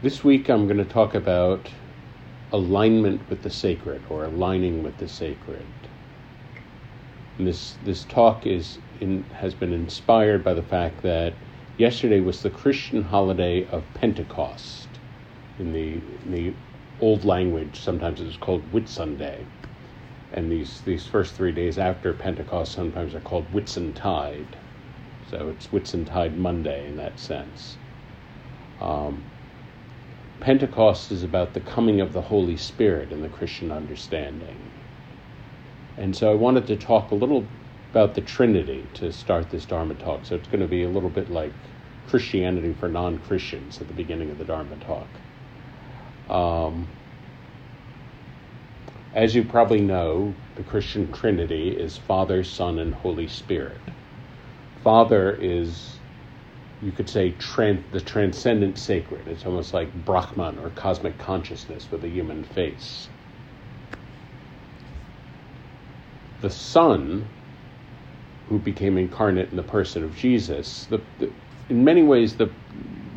This week I'm going to talk about alignment with the sacred or aligning with the sacred. And this this talk is in, has been inspired by the fact that yesterday was the Christian holiday of Pentecost. In the in the old language, sometimes it's called Whitsunday, and these these first three days after Pentecost sometimes are called Whitsuntide. So it's Whitsuntide Monday in that sense. Um, Pentecost is about the coming of the Holy Spirit in the Christian understanding. And so I wanted to talk a little about the Trinity to start this Dharma talk. So it's going to be a little bit like Christianity for non Christians at the beginning of the Dharma talk. Um, as you probably know, the Christian Trinity is Father, Son, and Holy Spirit. Father is you could say the transcendent sacred. It's almost like Brahman or cosmic consciousness with a human face. The Son, who became incarnate in the person of Jesus, the, the, in many ways, the,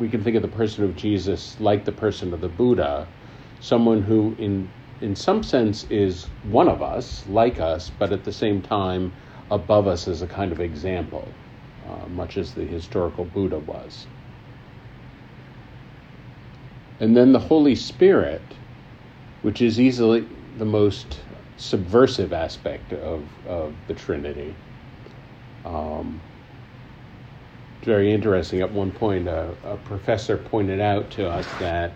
we can think of the person of Jesus like the person of the Buddha, someone who, in in some sense, is one of us, like us, but at the same time above us as a kind of example uh, much as the historical Buddha was. And then the Holy Spirit, which is easily the most subversive aspect of, of the Trinity. Um, very interesting. At one point, a, a professor pointed out to us that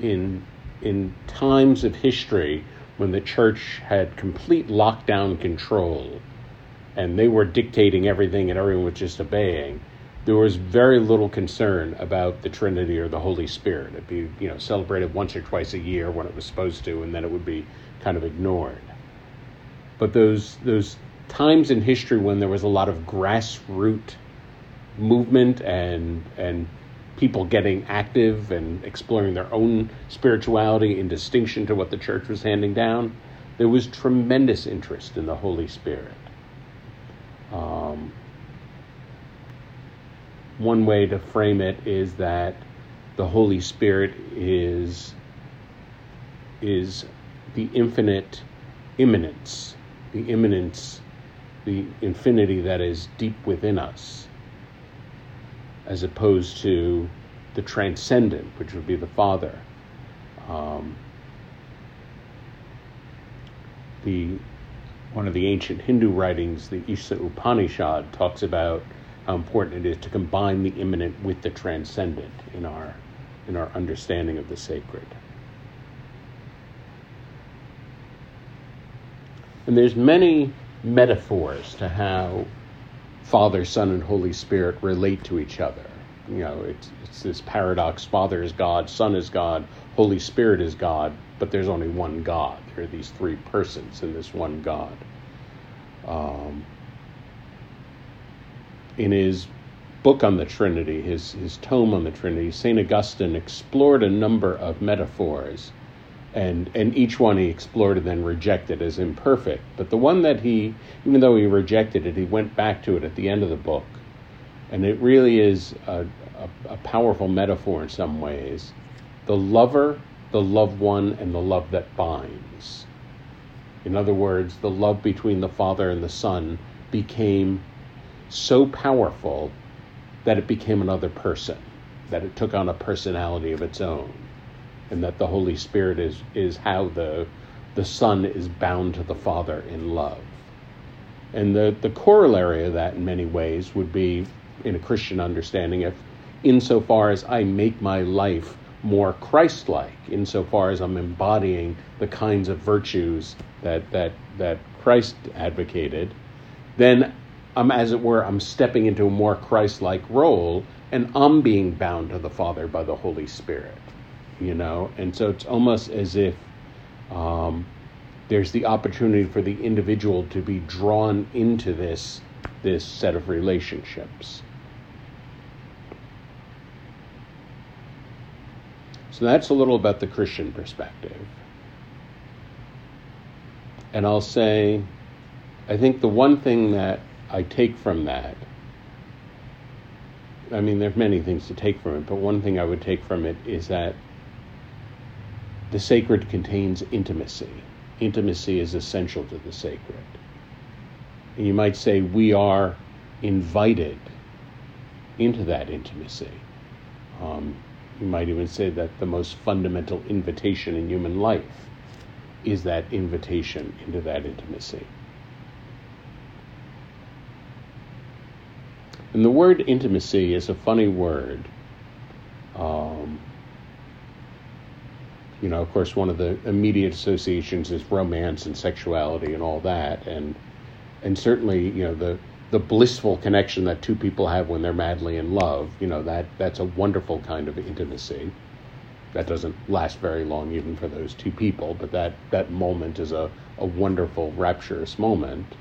in in times of history when the church had complete lockdown control and they were dictating everything and everyone was just obeying, there was very little concern about the Trinity or the Holy Spirit. It'd be, you know, celebrated once or twice a year when it was supposed to, and then it would be kind of ignored. But those those times in history when there was a lot of grassroots movement and and people getting active and exploring their own spirituality in distinction to what the church was handing down, there was tremendous interest in the Holy Spirit. Um, one way to frame it is that the Holy Spirit is is the infinite immanence, the immanence, the infinity that is deep within us, as opposed to the transcendent, which would be the Father. Um, the one of the ancient Hindu writings, the Isha Upanishad, talks about how important it is to combine the immanent with the transcendent in our in our understanding of the sacred. And there's many metaphors to how Father, Son, and Holy Spirit relate to each other. You know, it's, it's this paradox Father is God, Son is God, Holy Spirit is God, but there's only one God. Are these three persons in this one God. Um, in his book on the Trinity, his, his tome on the Trinity, St. Augustine explored a number of metaphors, and, and each one he explored and then rejected as imperfect. But the one that he, even though he rejected it, he went back to it at the end of the book. And it really is a, a, a powerful metaphor in some ways. The lover the loved one and the love that binds. In other words, the love between the Father and the Son became so powerful that it became another person, that it took on a personality of its own, and that the Holy Spirit is, is how the, the Son is bound to the Father in love. And the, the corollary of that, in many ways, would be in a Christian understanding if, insofar as I make my life more Christ like insofar as I'm embodying the kinds of virtues that, that, that Christ advocated, then I'm, as it were, I'm stepping into a more Christ like role and I'm being bound to the Father by the Holy Spirit, you know? And so it's almost as if um, there's the opportunity for the individual to be drawn into this, this set of relationships. So that's a little about the Christian perspective. And I'll say, I think the one thing that I take from that I mean, there are many things to take from it, but one thing I would take from it is that the sacred contains intimacy. Intimacy is essential to the sacred. And you might say we are invited into that intimacy. Um, you might even say that the most fundamental invitation in human life is that invitation into that intimacy. And the word intimacy is a funny word. Um, you know, of course, one of the immediate associations is romance and sexuality and all that, and and certainly, you know, the the blissful connection that two people have when they're madly in love. You know, that that's a wonderful kind of intimacy. That doesn't last very long, even for those two people, but that that moment is a a wonderful, rapturous moment.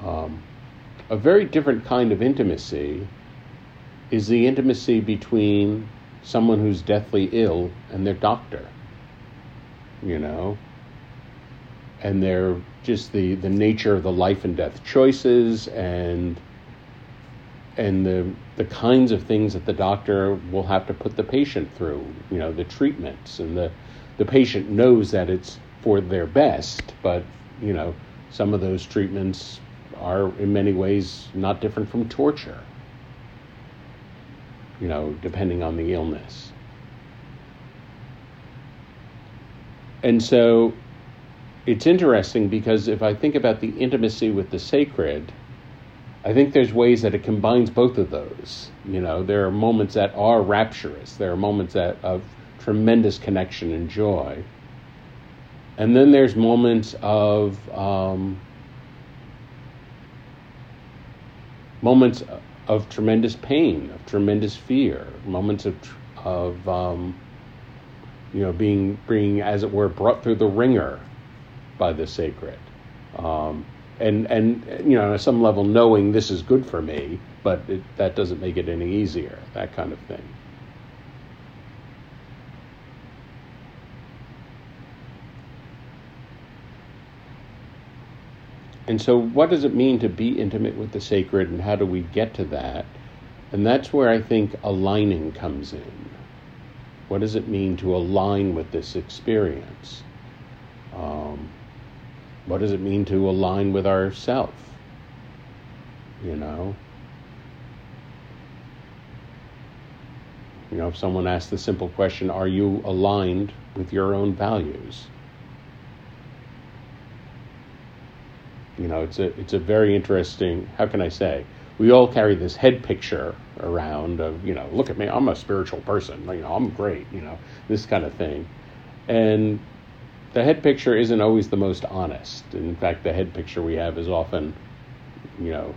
Um, a very different kind of intimacy is the intimacy between someone who's deathly ill and their doctor. You know? And they're just the, the nature of the life and death choices and and the the kinds of things that the doctor will have to put the patient through, you know, the treatments and the the patient knows that it's for their best, but you know, some of those treatments are in many ways not different from torture, you know, depending on the illness. And so it's interesting because if I think about the intimacy with the sacred, I think there's ways that it combines both of those. You know, there are moments that are rapturous, there are moments that of tremendous connection and joy. And then there's moments of um, moments of tremendous pain, of tremendous fear, moments of of um, you know being being as it were brought through the wringer by the sacred, um, and and you know at some level knowing this is good for me, but it, that doesn't make it any easier. That kind of thing. And so, what does it mean to be intimate with the sacred, and how do we get to that? And that's where I think aligning comes in. What does it mean to align with this experience? Um, what does it mean to align with ourself? You know? You know, if someone asks the simple question, are you aligned with your own values? You know, it's a it's a very interesting. How can I say? We all carry this head picture around of you know, look at me, I'm a spiritual person. You know, I'm great. You know, this kind of thing, and the head picture isn't always the most honest. In fact, the head picture we have is often, you know,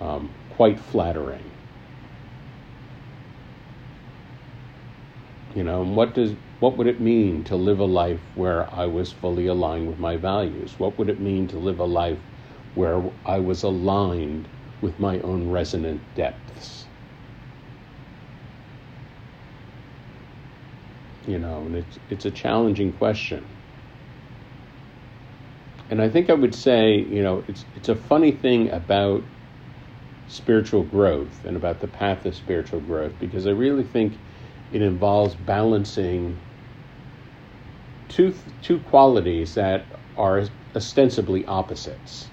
um, quite flattering. You know, what does what would it mean to live a life where I was fully aligned with my values? What would it mean to live a life where I was aligned with my own resonant depths. You know, and it's, it's a challenging question. And I think I would say, you know, it's, it's a funny thing about spiritual growth and about the path of spiritual growth because I really think it involves balancing two, two qualities that are ostensibly opposites.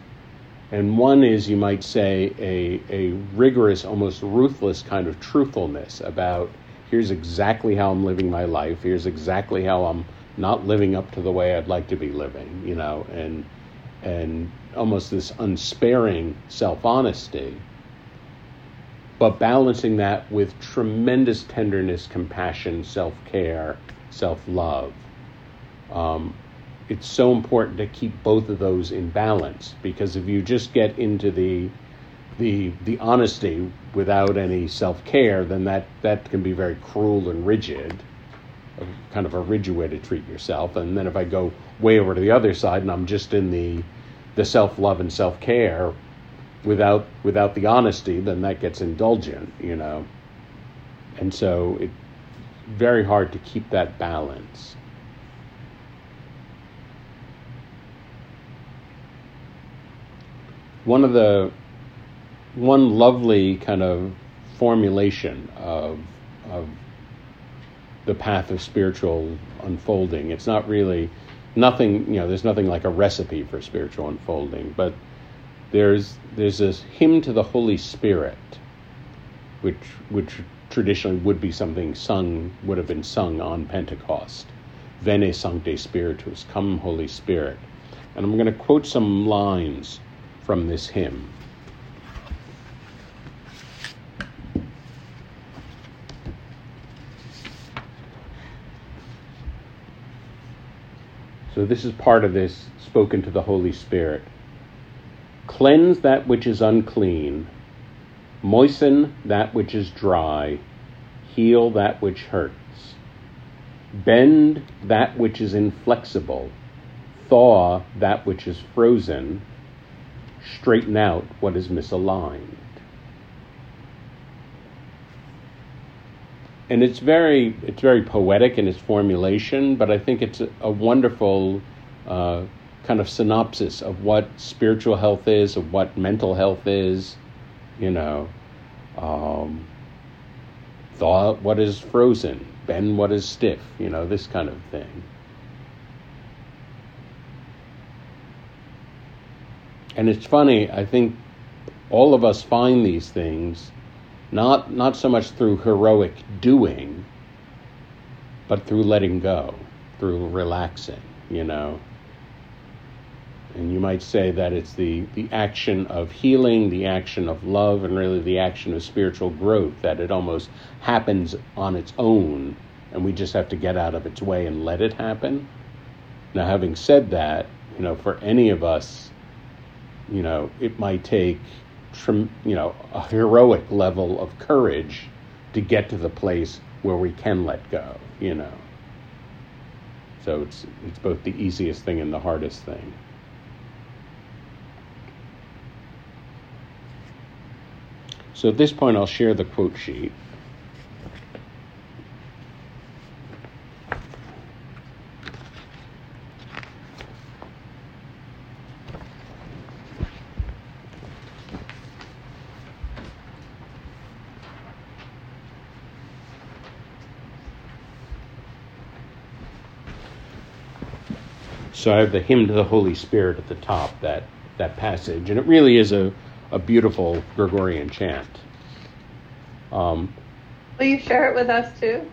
And one is, you might say, a, a rigorous, almost ruthless kind of truthfulness about here's exactly how I'm living my life, here's exactly how I'm not living up to the way I'd like to be living, you know, and and almost this unsparing self-honesty, but balancing that with tremendous tenderness, compassion, self-care, self-love. Um, it's so important to keep both of those in balance because if you just get into the the the honesty without any self care, then that that can be very cruel and rigid, kind of a rigid way to treat yourself. And then if I go way over to the other side and I'm just in the the self love and self care without without the honesty, then that gets indulgent, you know. And so it's very hard to keep that balance. one of the one lovely kind of formulation of, of the path of spiritual unfolding. It's not really nothing, you know, there's nothing like a recipe for spiritual unfolding, but there's there's this hymn to the Holy Spirit, which which traditionally would be something sung would have been sung on Pentecost. Veni Sancte Spiritus, come Holy Spirit. And I'm going to quote some lines from this hymn. So, this is part of this spoken to the Holy Spirit. Cleanse that which is unclean, moisten that which is dry, heal that which hurts. Bend that which is inflexible, thaw that which is frozen, straighten out what is misaligned. And it's very it's very poetic in its formulation, but I think it's a, a wonderful uh, kind of synopsis of what spiritual health is, of what mental health is, you know. Um, thaw what is frozen, bend what is stiff, you know, this kind of thing. And it's funny, I think all of us find these things not, not so much through heroic doing, but through letting go, through relaxing, you know. And you might say that it's the, the action of healing, the action of love, and really the action of spiritual growth, that it almost happens on its own, and we just have to get out of its way and let it happen. Now, having said that, you know, for any of us, you know, it might take you know, a heroic level of courage to get to the place where we can let go, you know. So it's it's both the easiest thing and the hardest thing. So at this point I'll share the quote sheet. So I have the hymn to the Holy Spirit at the top, that, that passage. And it really is a, a beautiful Gregorian chant. Um, Will you share it with us too?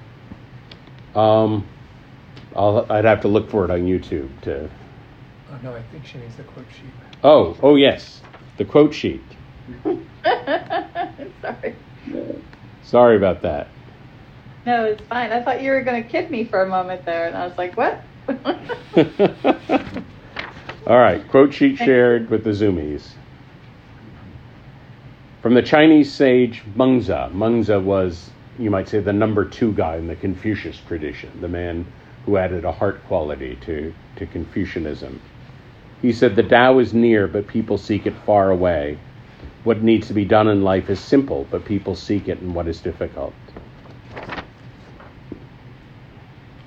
Um, I'll, I'd have to look for it on YouTube to. Oh no, I think she needs the quote sheet. Oh, oh yes, the quote sheet. Sorry. Sorry about that. No, it's fine. I thought you were going to kid me for a moment there, and I was like, "What?" All right, quote sheet shared with the Zoomies. From the Chinese sage Mengzi. Mengzi was, you might say, the number two guy in the Confucius tradition, the man who added a heart quality to, to Confucianism. He said, The Tao is near, but people seek it far away. What needs to be done in life is simple, but people seek it in what is difficult.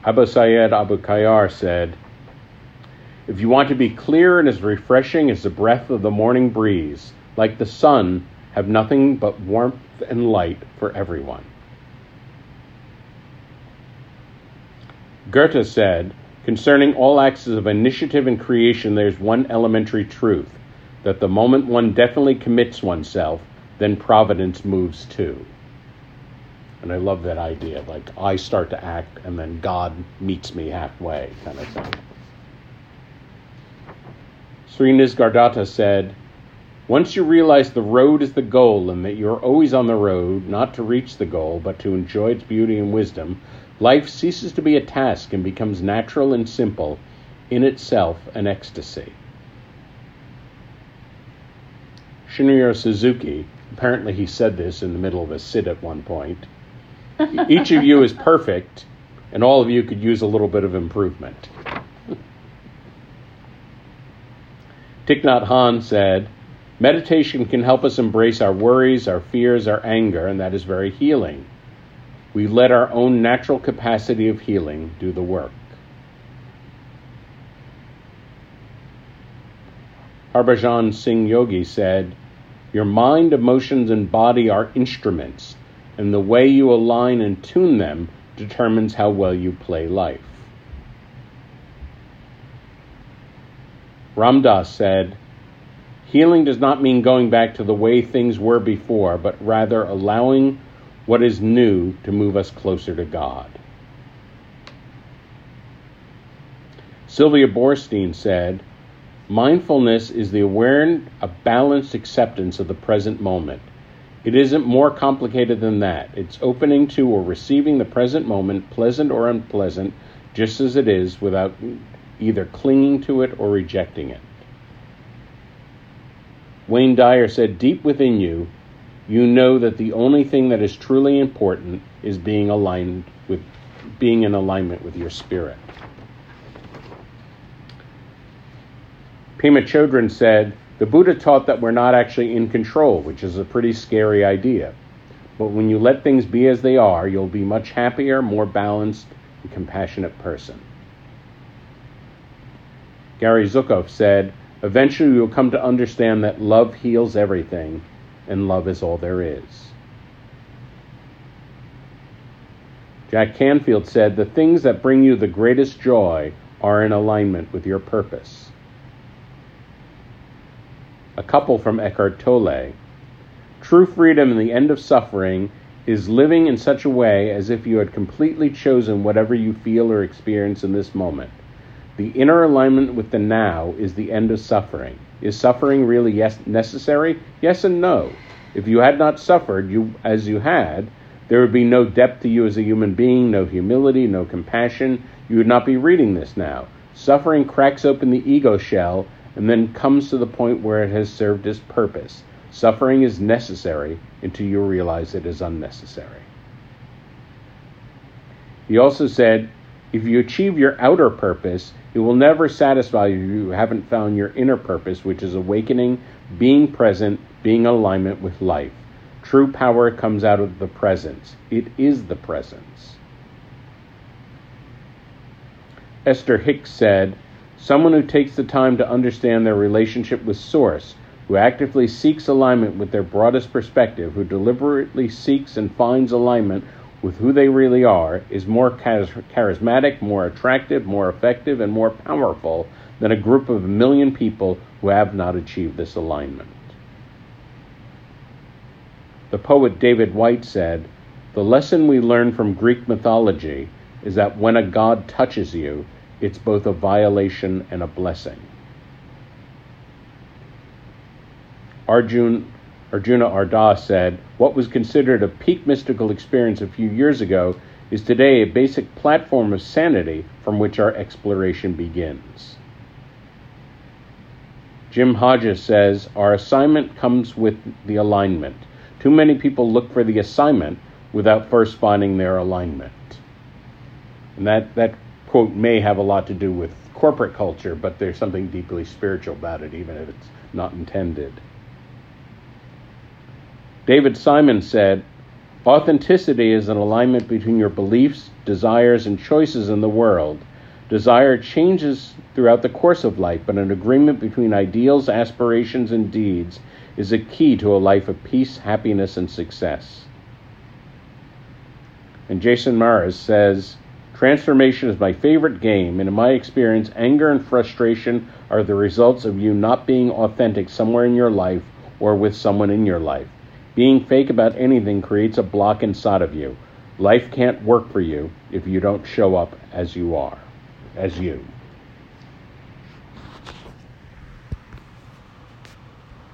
Abu Sayyid Abu Khayyar said, If you want to be clear and as refreshing as the breath of the morning breeze, like the sun, have nothing but warmth and light for everyone. Goethe said, Concerning all acts of initiative and creation, there's one elementary truth that the moment one definitely commits oneself, then providence moves too. And I love that idea. Like I start to act and then God meets me halfway, kind of thing. Sri Nisargadatta said, Once you realize the road is the goal and that you're always on the road, not to reach the goal, but to enjoy its beauty and wisdom, life ceases to be a task and becomes natural and simple, in itself an ecstasy. Shunryu Suzuki, apparently he said this in the middle of a sit at one point, each of you is perfect, and all of you could use a little bit of improvement. Thich Nhat Hanh said, Meditation can help us embrace our worries, our fears, our anger, and that is very healing. We let our own natural capacity of healing do the work. Harbhajan Singh Yogi said, Your mind, emotions, and body are instruments and the way you align and tune them determines how well you play life. Ram Dass said, Healing does not mean going back to the way things were before, but rather allowing what is new to move us closer to God. Sylvia Boorstein said, Mindfulness is the aware, a balanced acceptance of the present moment. It isn't more complicated than that. It's opening to or receiving the present moment, pleasant or unpleasant, just as it is, without either clinging to it or rejecting it. Wayne Dyer said, Deep within you, you know that the only thing that is truly important is being aligned with being in alignment with your spirit. Pema Chodron said, The Buddha taught that we're not actually in control, which is a pretty scary idea. But when you let things be as they are, you'll be much happier, more balanced, and compassionate person. Gary Zukav said, Eventually you'll come to understand that love heals everything, and love is all there is. Jack Canfield said, The things that bring you the greatest joy are in alignment with your purpose a couple from Eckhart Tolle. True freedom and the end of suffering is living in such a way as if you had completely chosen whatever you feel or experience in this moment. The inner alignment with the now is the end of suffering. Is suffering really yes necessary? Yes and no. If you had not suffered you as you had, there would be no depth to you as a human being, no humility, no compassion. You would not be reading this now. Suffering cracks open the ego shell and then comes to the point where it has served its purpose. Suffering is necessary until you realize it is unnecessary. He also said, if you achieve your outer purpose, it will never satisfy you if you haven't found your inner purpose, which is awakening, being present, being in alignment with life. True power comes out of the presence. It is the presence. Esther Hicks said, Someone who takes the time to understand their relationship with Source, who actively seeks alignment with their broadest perspective, who deliberately seeks and finds alignment with who they really are, is more charismatic, more attractive, more effective, and more powerful than a group of a million people who have not achieved this alignment. The poet David Whyte said, The lesson we learn from Greek mythology is that when a god touches you, it's both a violation and a blessing. Arjun, Arjuna Ardagh said, What was considered a peak mystical experience a few years ago is today a basic platform of sanity from which our exploration begins. Jim Hodges says, Our assignment comes with the alignment. Too many people look for the assignment without first finding their alignment. And that, that quote may have a lot to do with corporate culture, but there's something deeply spiritual about it, even if it's not intended. David Simon said, Authenticity is an alignment between your beliefs, desires, and choices in the world. Desire changes throughout the course of life, but an agreement between ideals, aspirations, and deeds is a key to a life of peace, happiness, and success. And Jason Mraz says, Transformation is my favorite game, and in my experience, anger and frustration are the results of you not being authentic somewhere in your life or with someone in your life. Being fake about anything creates a block inside of you. Life can't work for you if you don't show up as you are, as you.